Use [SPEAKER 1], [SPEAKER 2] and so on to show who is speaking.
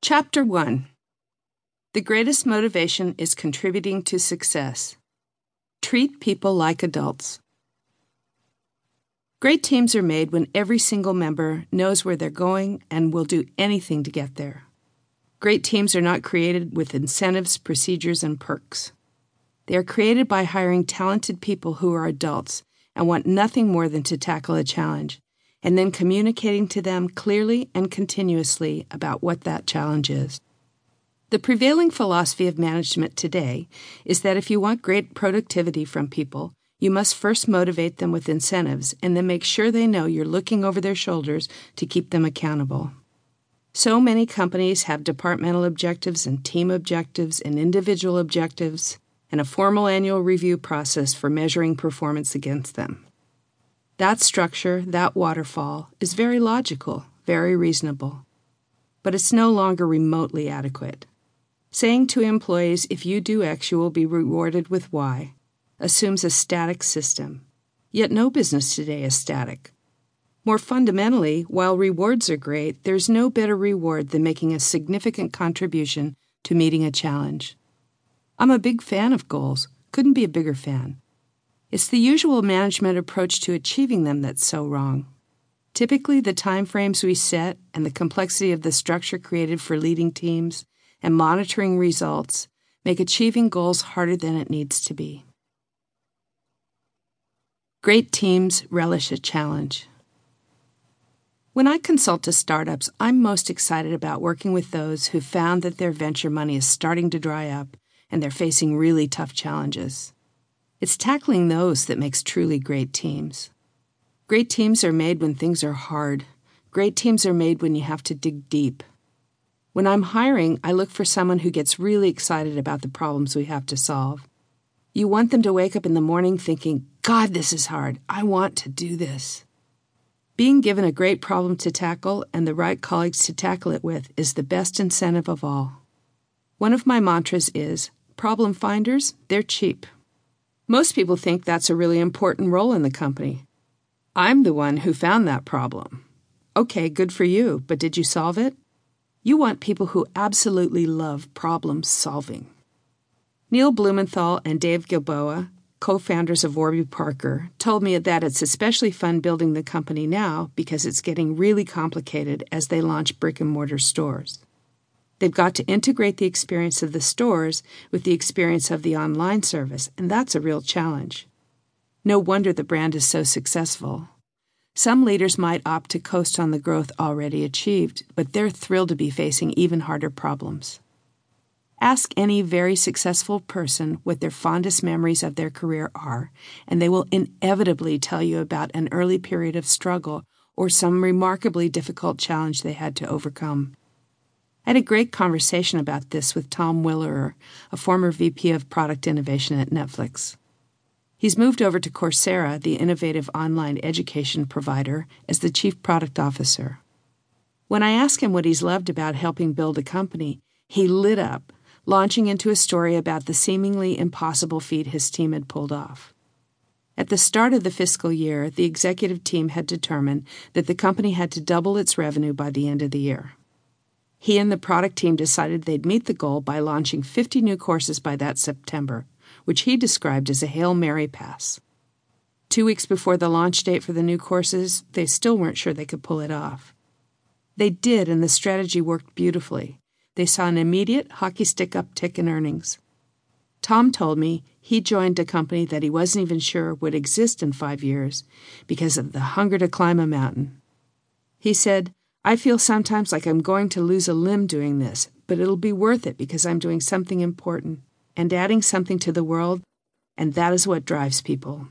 [SPEAKER 1] Chapter 1 The greatest motivation is contributing to success. Treat people like adults. Great teams are made when every single member knows where they're going and will do anything to get there. Great teams are not created with incentives, procedures, and perks. They are created by hiring talented people who are adults and want nothing more than to tackle a challenge, and then communicating to them clearly and continuously about what that challenge is. The prevailing philosophy of management today is that if you want great productivity from people, you must first motivate them with incentives and then make sure they know you're looking over their shoulders to keep them accountable. So many companies have departmental objectives and team objectives and individual objectives and a formal annual review process for measuring performance against them. That structure, that waterfall, is very logical, very reasonable. But it's no longer remotely adequate. Saying to employees, if you do X, you will be rewarded with Y, assumes a static system. Yet no business today is static. More fundamentally, while rewards are great, there's no better reward than making a significant contribution to meeting a challenge. I'm a big fan of goals, couldn't be a bigger fan. It's the usual management approach to achieving them that's so wrong. Typically, the timeframes we set and the complexity of the structure created for leading teams and monitoring results make achieving goals harder than it needs to be. Great teams relish a challenge. When I consult to startups, I'm most excited about working with those who found that their venture money is starting to dry up and they're facing really tough challenges. It's tackling those that makes truly great teams. Great teams are made when things are hard. Great teams are made when you have to dig deep. When I'm hiring, I look for someone who gets really excited about the problems we have to solve. You want them to wake up in the morning thinking, God, this is hard. I want to do this. Being given a great problem to tackle and the right colleagues to tackle it with is the best incentive of all. One of my mantras is problem finders, they're cheap. Most people think that's a really important role in the company. I'm the one who found that problem. Okay, good for you, but did you solve it? You want people who absolutely love problem solving. Neil Blumenthal and Dave Gilboa, co founders of Warby Parker, told me that it's especially fun building the company now because it's getting really complicated as they launch brick and mortar stores. They've got to integrate the experience of the stores with the experience of the online service, and that's a real challenge. No wonder the brand is so successful. Some leaders might opt to coast on the growth already achieved, but they're thrilled to be facing even harder problems. Ask any very successful person what their fondest memories of their career are, and they will inevitably tell you about an early period of struggle or some remarkably difficult challenge they had to overcome. I had a great conversation about this with Tom Willerer, a former VP of Product Innovation at Netflix. He's moved over to Coursera, the innovative online education provider, as the Chief Product Officer. When I asked him what he's loved about helping build a company, he lit up, launching into a story about the seemingly impossible feat his team had pulled off. At the start of the fiscal year, the executive team had determined that the company had to double its revenue by the end of the year. He and the product team decided they'd meet the goal by launching 50 new courses by that September, which he described as a Hail Mary pass. Two weeks before the launch date for the new courses, they still weren't sure they could pull it off. They did, and the strategy worked beautifully. They saw an immediate hockey stick uptick in earnings. Tom told me he joined a company that he wasn't even sure would exist in five years because of the hunger to climb a mountain. He said, I feel sometimes like I'm going to lose a limb doing this, but it'll be worth it because I'm doing something important and adding something to the world, and that is what drives people.